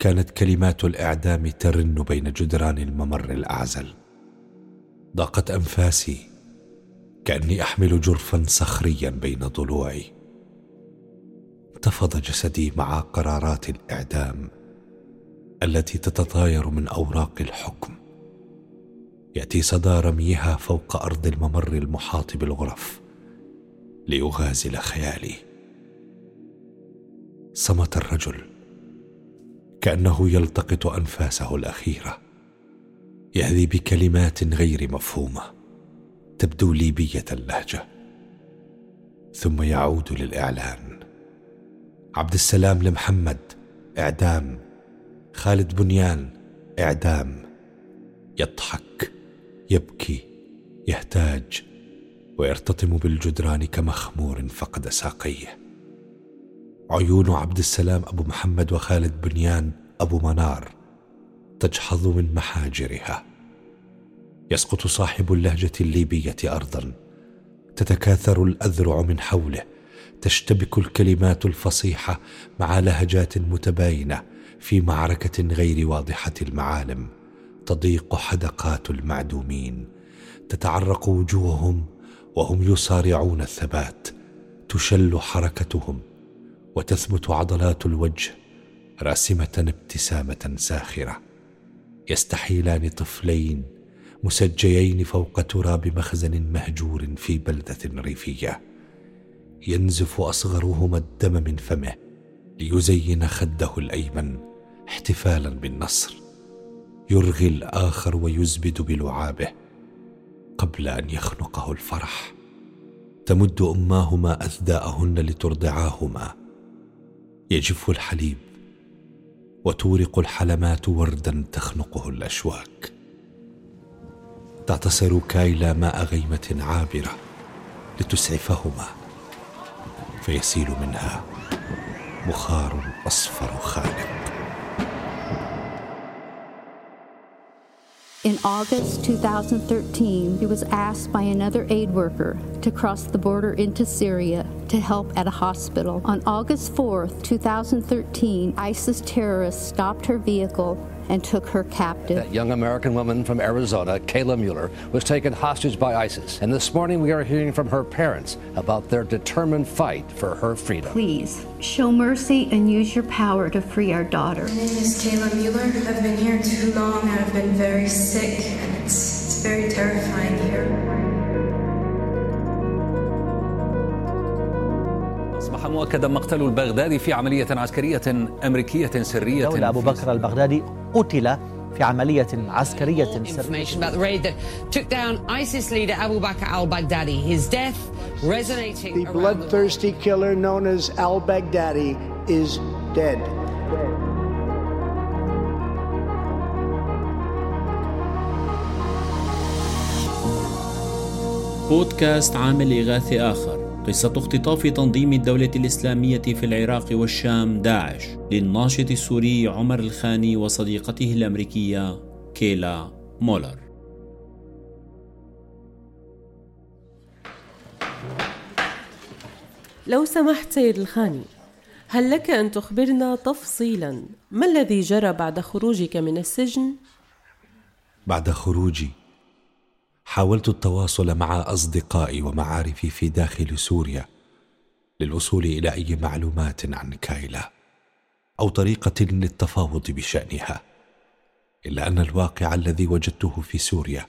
كانت كلمات الإعدام ترن بين جدران الممر الأعزل. ضاقت أنفاسي كأني أحمل جرفا صخريا بين ضلوعي. انتفض جسدي مع قرارات الإعدام التي تتطاير من أوراق الحكم. يأتي صدى رميها فوق أرض الممر المحاط بالغرف ليغازل خيالي. صمت الرجل. كأنه يلتقط أنفاسه الأخيرة. يهذي بكلمات غير مفهومة تبدو ليبية اللهجة. ثم يعود للإعلان. عبد السلام لمحمد إعدام. خالد بنيان إعدام. يضحك يبكي يهتاج ويرتطم بالجدران كمخمور فقد ساقيه. عيون عبد السلام أبو محمد وخالد بنيان أبو منار تجحظ من محاجرها. يسقط صاحب اللهجة الليبية ارضا. تتكاثر الأذرع من حوله. تشتبك الكلمات الفصيحة مع لهجات متباينة في معركة غير واضحة المعالم. تضيق حدقات المعدومين. تتعرق وجوههم وهم يصارعون الثبات. تشل حركتهم. وتثبت عضلات الوجه راسمة ابتسامة ساخرة. يستحيلان طفلين مسجيين فوق تراب مخزن مهجور في بلدة ريفية. ينزف اصغرهما الدم من فمه ليزين خده الأيمن احتفالا بالنصر. يرغي الآخر ويزبد بلعابه قبل أن يخنقه الفرح. تمد أماهما أثداءهن لترضعاهما. يجف الحليب وتورق الحلمات وردا تخنقه الأشواك. تعتصر كايلا ماء غيمة عابرة لتسعفهما فيسيل منها بخار أصفر خانق In August 2013, he was asked by another aid worker to cross the border into Syria. To help at a hospital. On August 4th, 2013, ISIS terrorists stopped her vehicle and took her captive. That young American woman from Arizona, Kayla Mueller, was taken hostage by ISIS. And this morning we are hearing from her parents about their determined fight for her freedom. Please show mercy and use your power to free our daughter. My name is Kayla Mueller. I've been here too long. I've been very sick, and it's, it's very terrifying here. أصبح مؤكدا مقتل البغدادي في عملية عسكرية أمريكية سرية دولة أبو بكر البغدادي قتل في عملية عسكرية information about the raid that took down ISIS leader Abu Bakr al-Baghdadi. His death resonating The bloodthirsty killer known as al-Baghdadi is dead. بودكاست عامل إغاثي آخر قصة اختطاف تنظيم الدولة الإسلامية في العراق والشام داعش للناشط السوري عمر الخاني وصديقته الأمريكية كيلا مولر لو سمحت سيد الخاني هل لك أن تخبرنا تفصيلا ما الذي جرى بعد خروجك من السجن؟ بعد خروجي حاولت التواصل مع أصدقائي ومعارفي في داخل سوريا للوصول إلى أي معلومات عن كايلا أو طريقة للتفاوض بشأنها إلا أن الواقع الذي وجدته في سوريا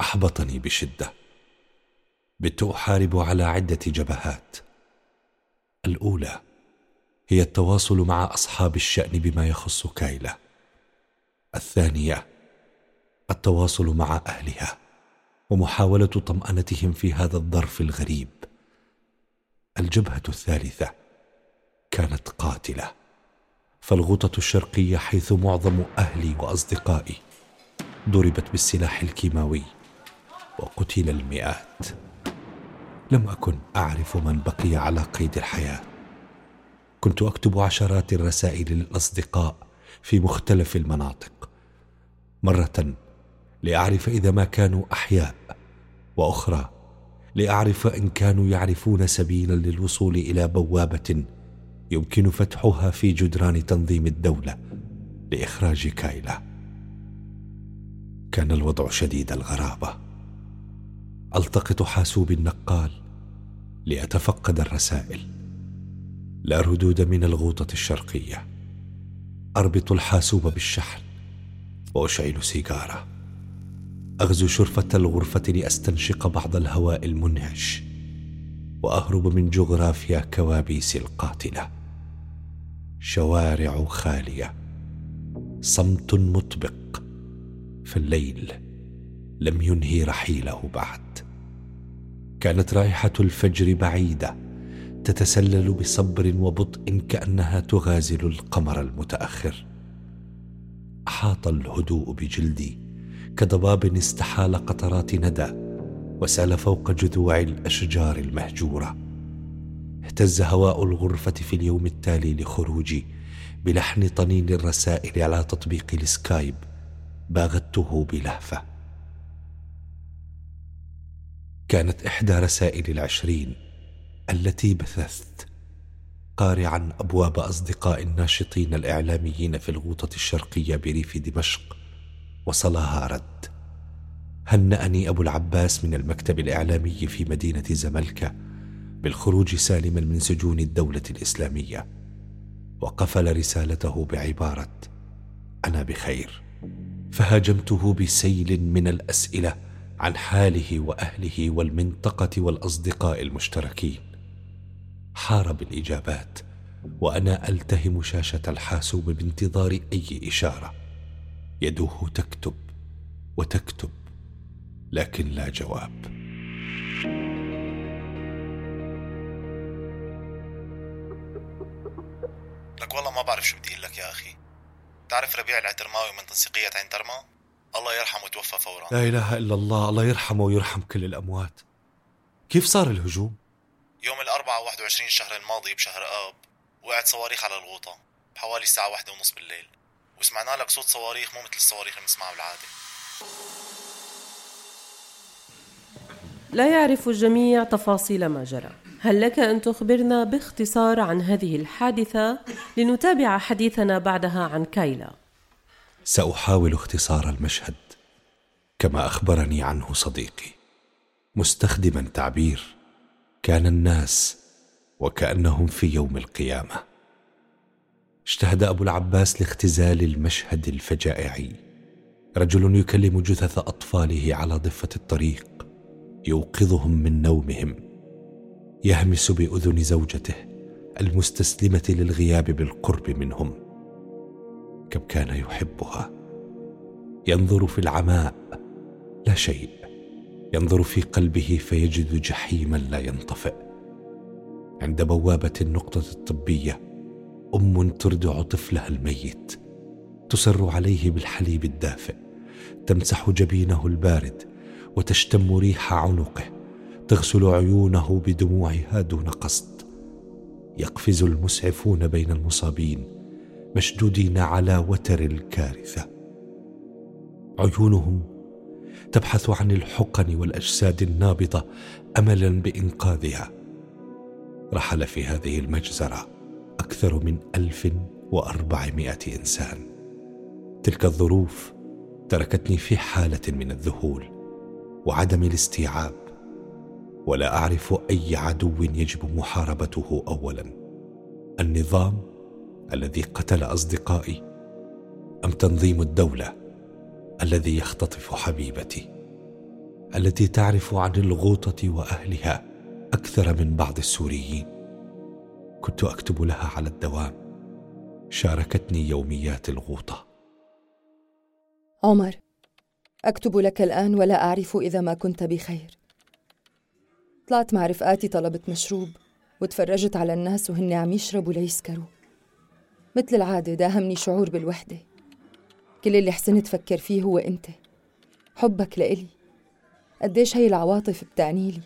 أحبطني بشدة. بت أحارب على عدة جبهات. الأولى هي التواصل مع أصحاب الشأن بما يخص كايلا. الثانية التواصل مع أهلها. ومحاولة طمأنتهم في هذا الظرف الغريب. الجبهة الثالثة كانت قاتلة فالغوطة الشرقية حيث معظم أهلي وأصدقائي ضربت بالسلاح الكيماوي وقتل المئات. لم أكن أعرف من بقي على قيد الحياة. كنت أكتب عشرات الرسائل للأصدقاء في مختلف المناطق مرة لأعرف إذا ما كانوا أحياء. وأخرى لأعرف إن كانوا يعرفون سبيلا للوصول إلى بوابة يمكن فتحها في جدران تنظيم الدولة لإخراج كايلا. كان الوضع شديد الغرابة. ألتقط حاسوب النقال لأتفقد الرسائل. لا ردود من الغوطة الشرقية. أربط الحاسوب بالشحن. واشعل سيجارة. أغزو شرفة الغرفة لأستنشق بعض الهواء المنعش وأهرب من جغرافيا كوابيس القاتلة. شوارع خالية. صمت مطبق. فالليل لم ينهي رحيله بعد. كانت رائحة الفجر بعيدة تتسلل بصبر وبطء كأنها تغازل القمر المتأخر. أحاط الهدوء بجلدي كضباب استحال قطرات ندى وسال فوق جذوع الأشجار المهجورة. اهتز هواء الغرفة في اليوم التالي لخروجي بلحن طنين الرسائل على تطبيق السكايب باغته بلهفة. كانت إحدى رسائل العشرين التي بثثت قارعا أبواب أصدقاء الناشطين الإعلاميين في الغوطة الشرقية بريف دمشق وصلها رد. هنأني أبو العباس من المكتب الإعلامي في مدينة زملكة بالخروج سالما من سجون الدولة الإسلامية وقفل رسالته بعبارة أنا بخير فهاجمته بسيل من الأسئلة عن حاله وأهله والمنطقة والأصدقاء المشتركين. حار بالإجابات وأنا ألتهم شاشة الحاسوب بانتظار أي إشارة. يده تكتب وتكتب لكن لا جواب. لك والله ما بعرف شو بدي أقول لك يا أخي. تعرف ربيع العترماوي من تنسيقية عين ترما الله يرحمه توفى فورا. لا إله إلا الله الله يرحمه ويرحم كل الأموات. كيف صار الهجوم؟ يوم الأربعاء 21 الشهر الماضي بشهر آب وقعت صواريخ على الغوطة بحوالي الساعة واحدة ونص بالليل. وسمعنا لك صوت صواريخ مو مثل الصواريخ اللي بنسمعها بالعادة. لا يعرف الجميع تفاصيل ما جرى. هل لك أن تخبرنا باختصار عن هذه الحادثة؟ لنتابع حديثنا بعدها عن كايلا. سأحاول اختصار المشهد كما أخبرني عنه صديقي. مستخدما تعبير كان الناس وكأنهم في يوم القيامة. اجتهد أبو العباس لاختزال المشهد الفجائعي. رجل يكلم جثث أطفاله على ضفة الطريق يوقظهم من نومهم. يهمس بأذن زوجته المستسلمة للغياب بالقرب منهم. كم كان يحبها. ينظر في العماء. لا شيء. ينظر في قلبه فيجد جحيما لا ينطفئ. عند بوابة النقطة الطبية أم تردع طفلها الميت. تسر عليه بالحليب الدافئ. تمسح جبينه البارد وتشتم ريح عنقه. تغسل عيونه بدموعها دون قصد. يقفز المسعفون بين المصابين مشدودين على وتر الكارثة. عيونهم تبحث عن الحقن والأجساد النابضه املا بإنقاذها. رحل في هذه المجزرة. أكثر من ألف وأربعمائة إنسان. تلك الظروف تركتني في حالة من الذهول وعدم الاستيعاب ولا أعرف أي عدو يجب محاربته اولا. النظام الذي قتل أصدقائي أم تنظيم الدولة الذي يختطف حبيبتي التي تعرف عن الغوطة وأهلها أكثر من بعض السوريين. كنت أكتب لها على الدوام. شاركتني يوميات الغوطة. عمر أكتب لك الآن ولا أعرف إذا ما كنت بخير. طلعت مع رفقاتي طلبت مشروب وتفرجت على الناس وهن عم يشربوا ليسكروا. مثل العادة داهمني شعور بالوحدة. كل اللي حسنت فكر فيه هو أنت. حبك لإلي. قديش هي العواطف بتعنيلي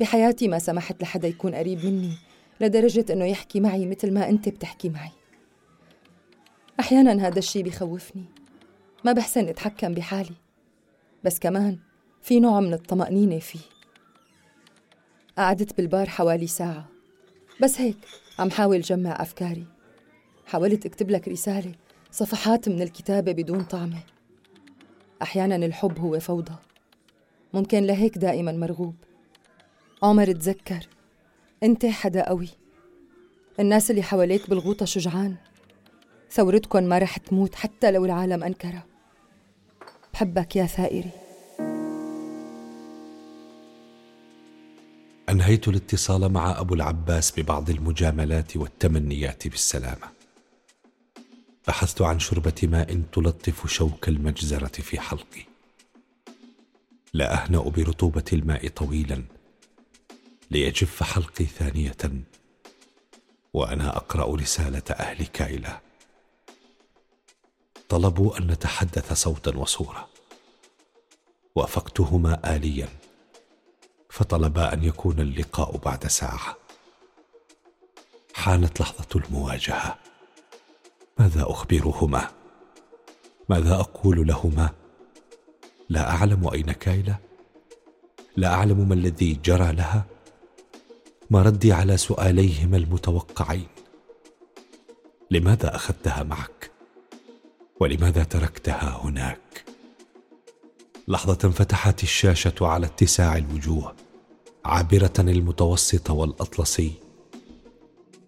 بحياتي ما سمحت لحدا يكون قريب مني. لدرجة إنه يحكي معي مثل ما أنت بتحكي معي. أحيانا هذا الشي بخوفني. ما بحسن أتحكم بحالي. بس كمان في نوع من الطمأنينة فيه. قعدت بالبار حوالي ساعة. بس هيك عم حاول جمع أفكاري. حاولت أكتب لك رسالة صفحات من الكتابة بدون طعمة. أحيانا الحب هو فوضى. ممكن لهيك دائما مرغوب. عمر تذكر. أنت حدا قوي. الناس اللي حواليك بالغوطة شجعان. ثورتكن ما رح تموت حتى لو العالم أنكرها. بحبك يا ثائري. أنهيت الاتصال مع أبو العباس ببعض المجاملات والتمنيات بالسلامة. بحثت عن شربة ماء تلطف شوك المجزرة في حلقي. لا أهنأ برطوبة الماء طويلا. ليجف حلقي ثانية. وأنا أقرأ رسالة أهل كايلا طلبوا أن نتحدث صوتا وصورة. وافقتهما آليا. فطلبا أن يكون اللقاء بعد ساعة. حانت لحظة المواجهة. ماذا أخبرهما؟ ماذا أقول لهما؟ لا أعلم أين كايلا لا أعلم ما الذي جرى لها. ما على سؤاليهما المتوقعين. لماذا أخذتها معك؟ ولماذا تركتها هناك؟ لحظة فتحت الشاشة على اتساع الوجوه عابرة المتوسط والأطلسي.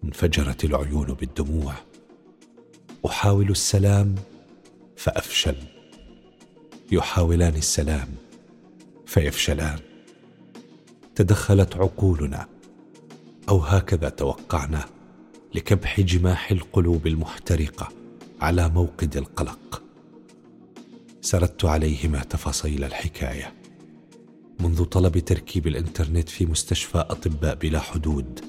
انفجرت العيون بالدموع. أحاول السلام فأفشل. يحاولان السلام فيفشلان. تدخلت عقولنا. أو هكذا توقعنا لكبح جماح القلوب المحترقة على موقد القلق. سردت عليهما تفاصيل الحكاية. منذ طلب تركيب الإنترنت في مستشفى أطباء بلا حدود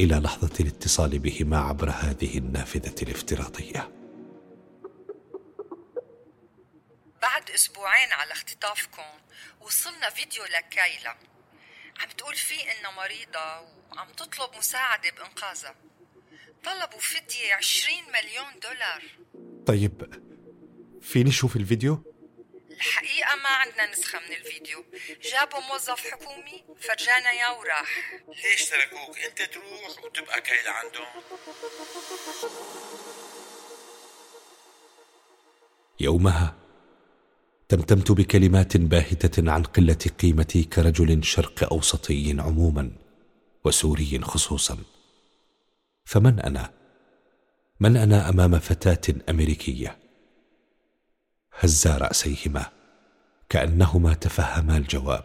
إلى لحظة الاتصال بهما عبر هذه النافذة الافتراضية. بعد أسبوعين على اختطافكم وصلنا فيديو لكايلا. عم تقول فيه انها مريضة وعم تطلب مساعدة بإنقاذها. طلبوا فدية 20 مليون دولار. طيب فيني شوف الفيديو؟ الحقيقة ما عندنا نسخة من الفيديو. جابوا موظف حكومي فرجانا يا وراح. ليش تركوك؟ انت تروح وتبقى كايلة عندهم. يومها تمتمت بكلمات باهتة عن قلة قيمتي كرجل شرق أوسطي عموما. وسوري خصوصا. فمن أنا؟ من أنا أمام فتاة أمريكية؟ هزا رأسيهما كأنهما تفهما الجواب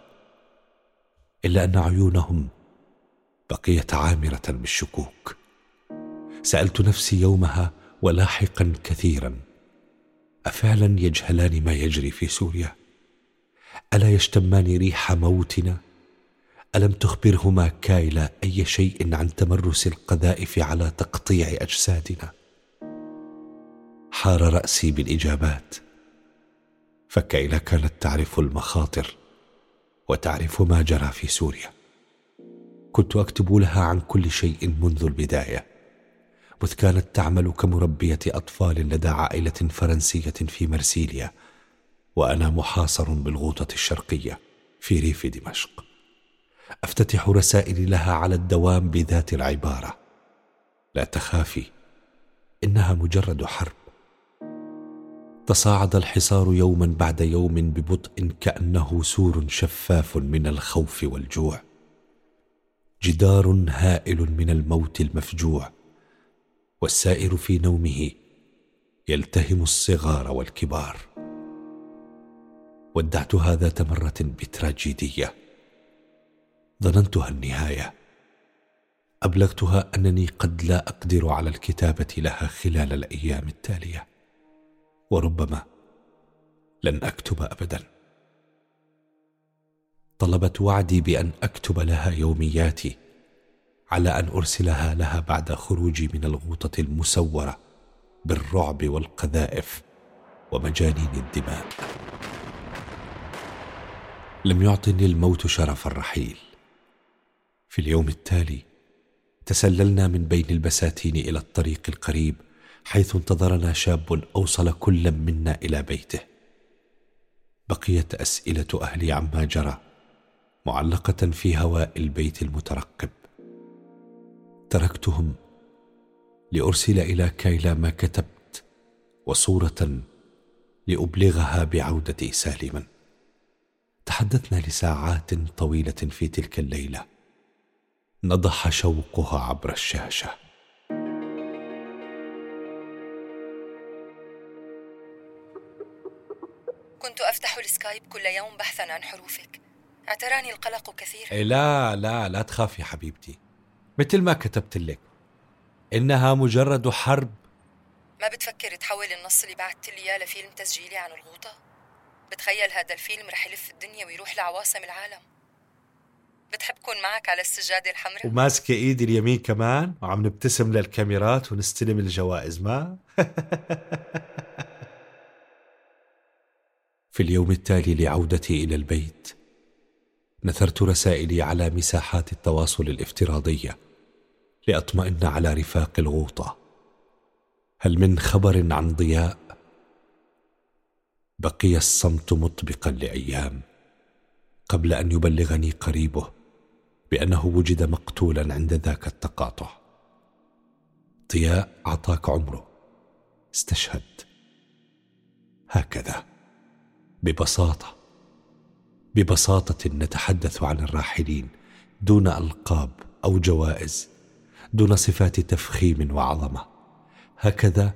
إلا أن عيونهم بقيت عامرة بالشكوك. سألت نفسي يومها ولاحقا كثيرا افعلا يجهلان ما يجري في سوريا؟ ألا يشتمان ريح موتنا؟ ألم تخبرهما كايلا أي شيء عن تمرس القذائف على تقطيع أجسادنا؟ حار رأسي بالإجابات. فكايلا كانت تعرف المخاطر وتعرف ما جرى في سوريا. كنت أكتب لها عن كل شيء منذ البداية. مذ كانت تعمل كمربية أطفال لدى عائلة فرنسية في مرسيليا وأنا محاصر بالغوطة الشرقية في ريف دمشق. أفتتح رسائلي لها على الدوام بذات العبارة. لا تخافي إنها مجرد حرب. تصاعد الحصار يوما بعد يوم ببطء كأنه سور شفاف من الخوف والجوع. جدار هائل من الموت المفجوع. والسائر في نومه يلتهم الصغار والكبار. ودعتها ذات مره بتراجيدية. ظننتها النهاية. أبلغتها أنني قد لا أقدر على الكتابة لها خلال الأيام التالية. وربما لن أكتب ابدا. طلبت وعدي بأن أكتب لها يومياتي على أن أرسلها لها بعد خروجي من الغوطة المسورة بالرعب والقذائف ومجانين الدماء. لم يعطني الموت شرف الرحيل. في اليوم التالي. تسللنا من بين البساتين إلى الطريق القريب حيث انتظرنا شاب أوصل كل منا إلى بيته. بقيت أسئلة أهلي عما جرى معلقة في هواء البيت المترقب. تركتهم لأرسل إلى كايلا ما كتبت وصورة لأبلغها بعودتي سالما. تحدثنا لساعات طويلة في تلك الليلة. نضح شوقها عبر الشاشة. كنت أفتح السكايب كل يوم بحثا عن حروفك. اعتراني القلق كثيرا. إيه لا لا لا تخافي حبيبتي. مثل ما كتبت لك. إنها مجرد حرب. ما بتفكر تحول النص اللي بعثت لي إياه لفيلم تسجيلي عن الغوطة؟ بتخيل هذا الفيلم رح يلف الدنيا ويروح لعواصم العالم. بتحب كون معك على السجادة الحمراء؟ وماسكة إيدي اليمين كمان وعم نبتسم للكاميرات ونستلم الجوائز ما؟ في اليوم التالي لعودتي إلى البيت نثرت رسائلي على مساحات التواصل الافتراضية لأطمئن على رفاق الغوطة. هل من خبر عن ضياء؟ بقي الصمت مطبقا لأيام. قبل أن يبلغني قريبه بأنه وجد مقتولا عند ذاك التقاطع. ضياء أعطاك عمره. استشهد. هكذا. ببساطة. ببساطة نتحدث عن الراحلين دون ألقاب أو جوائز دون صفات تفخيم وعظمة. هكذا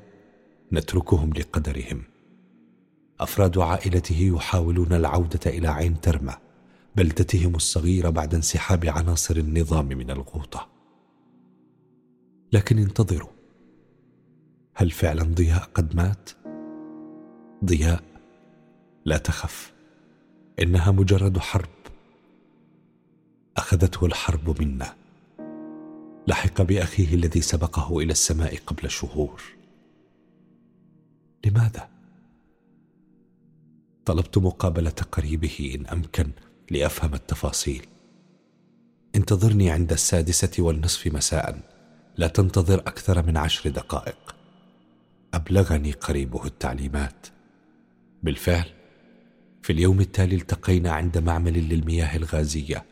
نتركهم لقدرهم. أفراد عائلته يحاولون العودة إلى عين ترمى. بلدتهم الصغيرة بعد انسحاب عناصر النظام من الغوطة. لكن انتظروا. هل فعلا ضياء قد مات؟ ضياء لا تخف. إنها مجرد حرب. أخذته الحرب منا. لحق بأخيه الذي سبقه إلى السماء قبل شهور. لماذا؟ طلبت مقابلة قريبه إن أمكن لأفهم التفاصيل. انتظرني عند السادسة والنصف مساء. لا تنتظر أكثر من عشر دقائق. أبلغني قريبه التعليمات. بالفعل في اليوم التالي التقينا عند معمل للمياه الغازية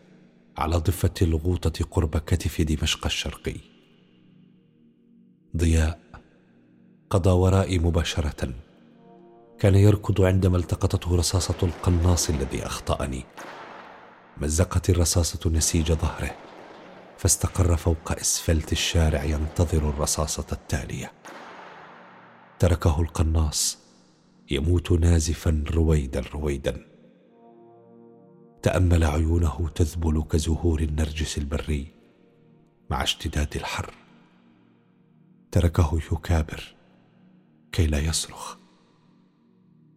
على ضفة الغوطة قرب كتف دمشق الشرقي. ضياء قضى ورائي مباشرة. كان يركض عندما التقطته رصاصة القناص الذي أخطأني. مزقت الرصاصة نسيج ظهره فاستقر فوق أسفلت الشارع ينتظر الرصاصة التالية. تركه القناص يموت نازفا رويدا رويدا. تأمل عيونه تذبل كزهور النرجس البري مع اشتداد الحر. تركه يكابر كي لا يصرخ.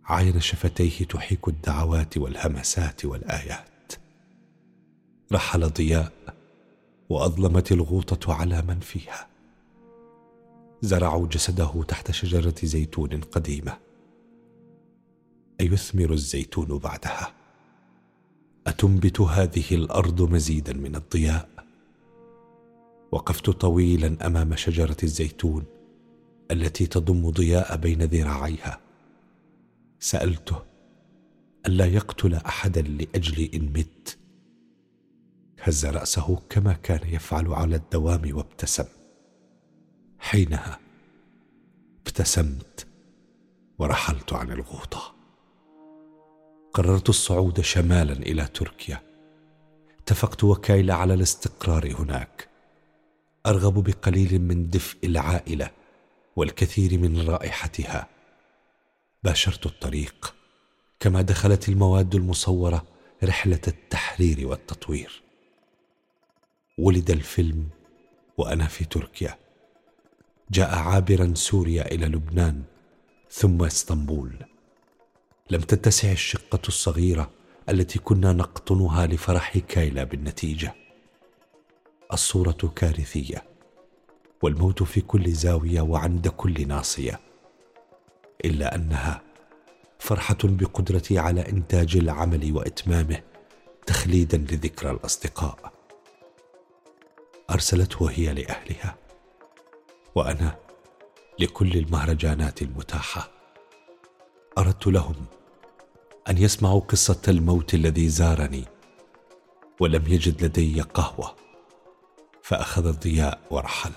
عاين شفتيه تحيك الدعوات والهمسات والآيات. رحل ضياء وأظلمت الغوطة على من فيها. زرعوا جسده تحت شجرة زيتون قديمة. أيثمر الزيتون بعدها. أتنبت هذه الأرض مزيدا من الضياء. وقفت طويلا أمام شجرة الزيتون التي تضم ضياء بين ذراعيها. سألته ألا يقتل احدا لأجل إن مت؟ هز رأسه كما كان يفعل على الدوام وابتسم. حينها ابتسمت ورحلت عن الغوطة. قررت الصعود شمالا إلى تركيا. اتفقت وكايل على الاستقرار هناك. أرغب بقليل من دفء العائلة والكثير من رائحتها. باشرت الطريق كما دخلت المواد المصورة رحلة التحرير والتطوير. ولد الفيلم وأنا في تركيا. جاء عابرا سوريا إلى لبنان ثم إسطنبول. لم تتسع الشقة الصغيرة التي كنا نقطنها لفرح كايلا بالنتيجة. الصورة كارثية والموت في كل زاوية وعند كل ناصية. إلا أنها فرحة بقدرتي على إنتاج العمل وإتمامه تخليدا لذكرى الأصدقاء. أرسلته هي لأهلها وأنا لكل المهرجانات المتاحة. أردت لهم أن يسمعوا قصة الموت الذي زارني ولم يجد لدي قهوة فأخذ الضياء ورحل.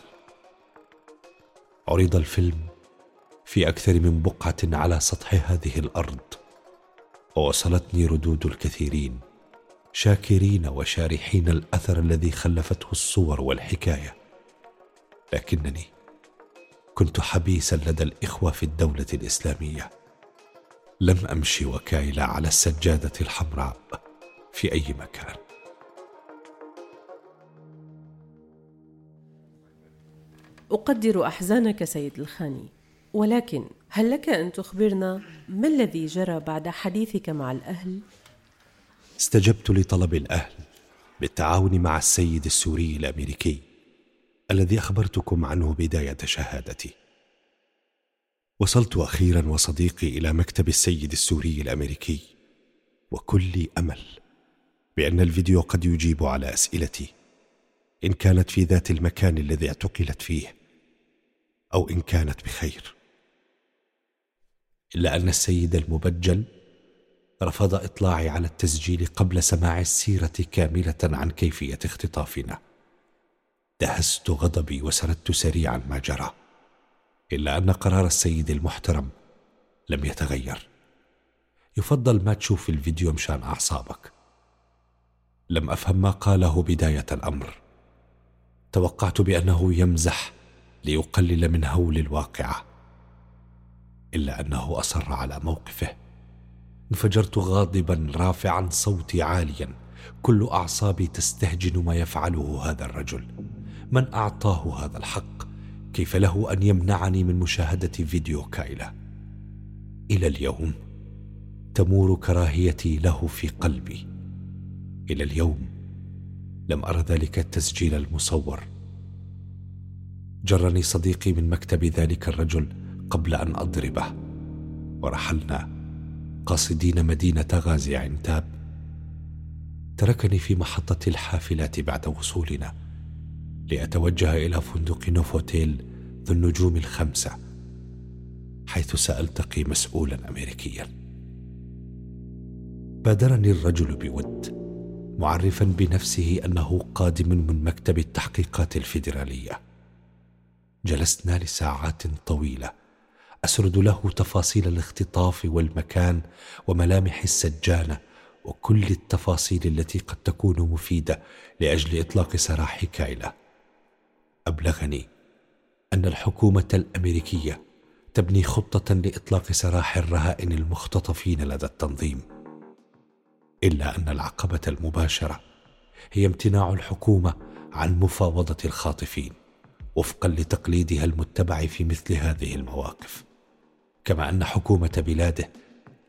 عرض الفيلم في أكثر من بقعة على سطح هذه الأرض ووصلتني ردود الكثيرين. شاكرين وشارحين الأثر الذي خلفته الصور والحكاية. لكنني كنت حبيسا لدى الإخوة في الدولة الإسلامية. لم أمشي وكايلا على السجادة الحمراء في أي مكان. أقدر أحزانك سيد الخاني ولكن هل لك أن تخبرنا ما الذي جرى بعد حديثك مع الأهل؟ استجبت لطلب الأهل بالتعاون مع السيد السوري الأمريكي الذي أخبرتكم عنه بداية شهادتي. وصلت أخيرا وصديقي إلى مكتب السيد السوري الأمريكي وكل أمل بأن الفيديو قد يجيب على أسئلتي إن كانت في ذات المكان الذي اعتقلت فيه أو إن كانت بخير. إلا أن السيد المبجل رفض إطلاعي على التسجيل قبل سماع السيرة كاملة عن كيفية اختطافنا. دهست غضبي وسردت سريعا ما جرى إلا أن قرار السيد المحترم لم يتغير. يفضل ما تشوف الفيديو مشان أعصابك. لم أفهم ما قاله بداية الأمر. توقعت بأنه يمزح ليقلل من هول الواقعة إلا أنه أصر على موقفه. انفجرت غاضبا رافعا صوتي عاليا. كل أعصابي تستهجن ما يفعله هذا الرجل. من أعطاه هذا الحق؟ كيف له أن يمنعني من مشاهدة فيديو كايلا إلى اليوم تمور كراهيتي له في قلبي. إلى اليوم لم أر ذلك التسجيل المصور. جرني صديقي من مكتب ذلك الرجل قبل أن أضربه. ورحلنا قاصدين مدينة غازي عنتاب تركني في محطة الحافلات بعد وصولنا لأتوجه إلى فندق نوفوتيل ذو النجوم الخمسة حيث سألتقي مسؤولا امريكيا. بادرني الرجل بود معرفا بنفسه أنه قادم من مكتب التحقيقات الفيدرالية. جلسنا لساعات طويلة أسرد له تفاصيل الاختطاف والمكان وملامح السجانة وكل التفاصيل التي قد تكون مفيدة لأجل إطلاق سراح كايلا أبلغني أن الحكومة الأمريكية تبني خطة لإطلاق سراح الرهائن المختطفين لدى التنظيم. إلا أن العقبة المباشرة هي امتناع الحكومة عن مفاوضة الخاطفين وفقا لتقليدها المتبع في مثل هذه المواقف. كما أن حكومة بلاده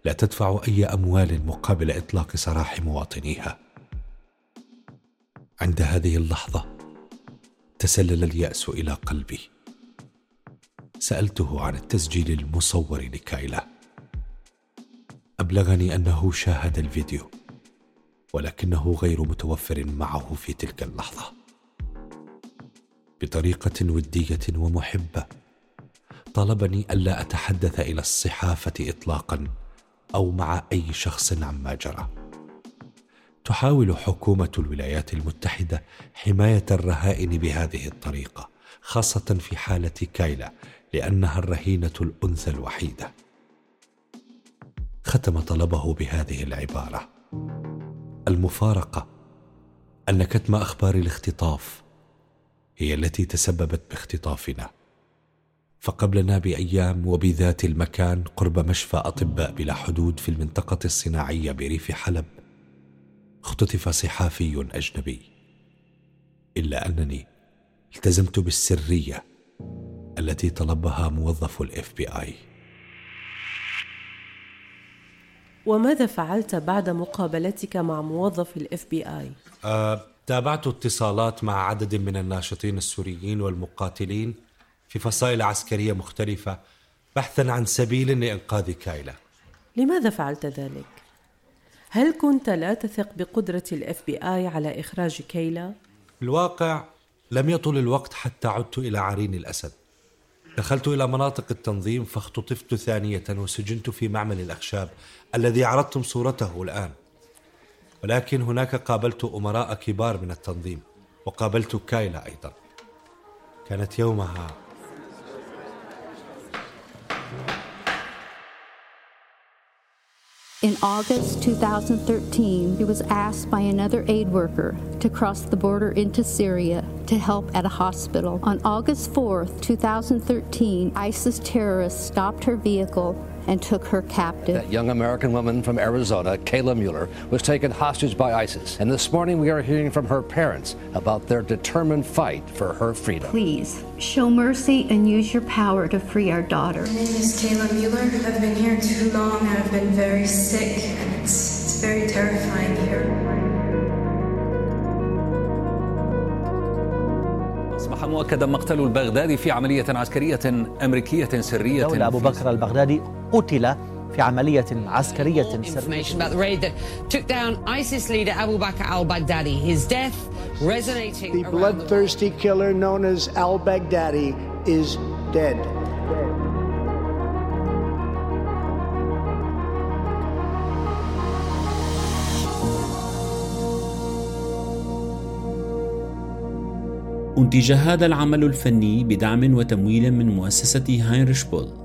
لا تدفع أي أموال مقابل إطلاق سراح مواطنيها. عند هذه اللحظة تسلل اليأس إلى قلبي. سألته عن التسجيل المصور لكايلا. أبلغني أنه شاهد الفيديو ولكنه غير متوفر معه في تلك اللحظة. بطريقة ودية ومحبة طلبني ألا أتحدث إلى الصحافة اطلاقا أو مع أي شخص عما جرى. تحاول حكومة الولايات المتحدة حماية الرهائن بهذه الطريقة خاصة في حالة كايلا لأنها الرهينة الأنثى الوحيدة. ختم طلبه بهذه العبارة. المفارقة أن كتم أخبار الاختطاف هي التي تسببت باختطافنا. فقبلنا بأيام وبذات المكان قرب مشفى أطباء بلا حدود في المنطقة الصناعية بريف حلب. اختطف صحافي أجنبي. إلا أنني التزمت بالسرية التي طلبها موظف ال FBI وماذا فعلت بعد مقابلتك مع موظف ال FBI أه، تابعت اتصالات مع عدد من الناشطين السوريين والمقاتلين في فصائل عسكرية مختلفة بحثا عن سبيل لإنقاذ كايلا. لماذا فعلت ذلك؟ هل كنت لا تثق بقدرة ال FBI على إخراج كايلا؟ الواقع لم يطل الوقت حتى عدت إلى عرين الأسد. دخلت إلى مناطق التنظيم فاختطفت ثانية وسجنت في معمل الأخشاب الذي عرضتم صورته الآن. ولكن هناك قابلت أمراء كبار من التنظيم وقابلت كايلا أيضا. كانت يومها In August 2013, he was asked by another aid worker to cross the border into Syria to help at a hospital. On August 4, 2013, ISIS terrorists stopped her vehicle and took her captive. That young American woman from Arizona, Kayla Mueller, was taken hostage by ISIS. And this morning we are hearing from her parents about their determined fight for her freedom. Please show mercy and use your power to free our daughter. My name is Kayla Mueller. I've been here too long and I've been very sick. It's, it's very terrifying here. أصبح مؤكدا مقتل البغدادي في عملية عسكرية أمريكية سرية دولة أبو بكر البغدادي قتل في عملية عسكرية Information about the raid that took down ISIS leader Abu Bakr al-Baghdadi. His death resonating The around the bloodthirsty killer known as al Baghdadi is dead. أنتج هذا العمل الفني بدعم وتمويل من مؤسسة هاينريش بول